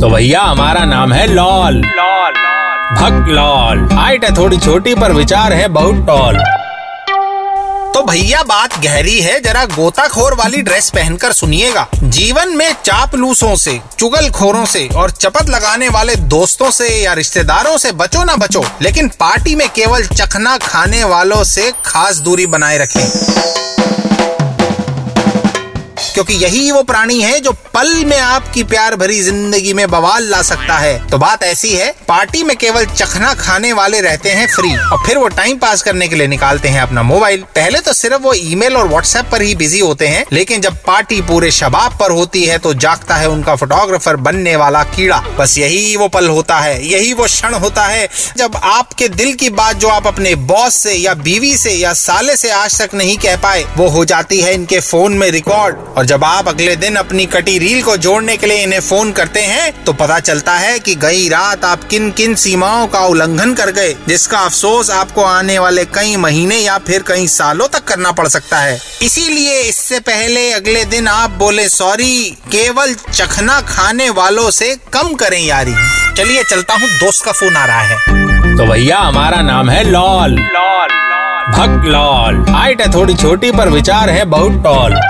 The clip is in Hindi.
तो भैया, हमारा नाम है लॉल। लॉल भक्त लॉल। हाइट है थोड़ी छोटी, पर विचार है बहुत टॉल। तो भैया, बात गहरी है, जरा गोताखोर वाली ड्रेस पहनकर सुनिएगा। जीवन में चापलूसों से चुगलखोरों से, और चपत लगाने वाले दोस्तों से या रिश्तेदारों से बचो ना बचो, लेकिन पार्टी में केवल चखना खाने वालों से खास दूरी बनाए रखें। क्योंकि यही वो प्राणी है जो पल में आपकी प्यार भरी ज़िंदगी में बवाल ला सकता है। तो बात ऐसी है, पार्टी में केवल चखना खाने वाले रहते हैं फ्री और फिर वो टाइम पास करने के लिए निकालते हैं अपना मोबाइल पहले तो सिर्फ़ वो ईमेल और व्हाट्सएप पर ही बिज़ी होते हैं, लेकिन जब पार्टी पूरे शबाब पर होती है तो जागता है उनका फोटोग्राफर बनने वाला कीड़ा। बस यही वो पल होता है, यही वो क्षण होता है, जब आपके दिल की बात जो आप अपने बॉस से या बीवी से या साले से आज तक नहीं कह पाए, वो हो जाती है इनके फ़ोन में रिकॉर्ड और जब आप अगले दिन अपनी कटी रील को जोड़ने के लिए इन्हें फ़ोन करते हैं तो पता चलता है कि गई रात आप किन किन सीमाओं का उल्लंघन कर गए जिसका अफसोस आपको आने वाले कई महीने या फिर कई सालों तक करना पड़ सकता है। इसीलिए इससे पहले अगले दिन आप बोले सॉरी केवल चखना खाने वालों से कम करें यारी। चलिए चलता हूँ दोस्त का फ़ोन आ रहा है। तो भैया हमारा नाम है लॉल लॉल। भक्त लॉल। हाइट है थोड़ी छोटी पर विचार है बहुत टॉल।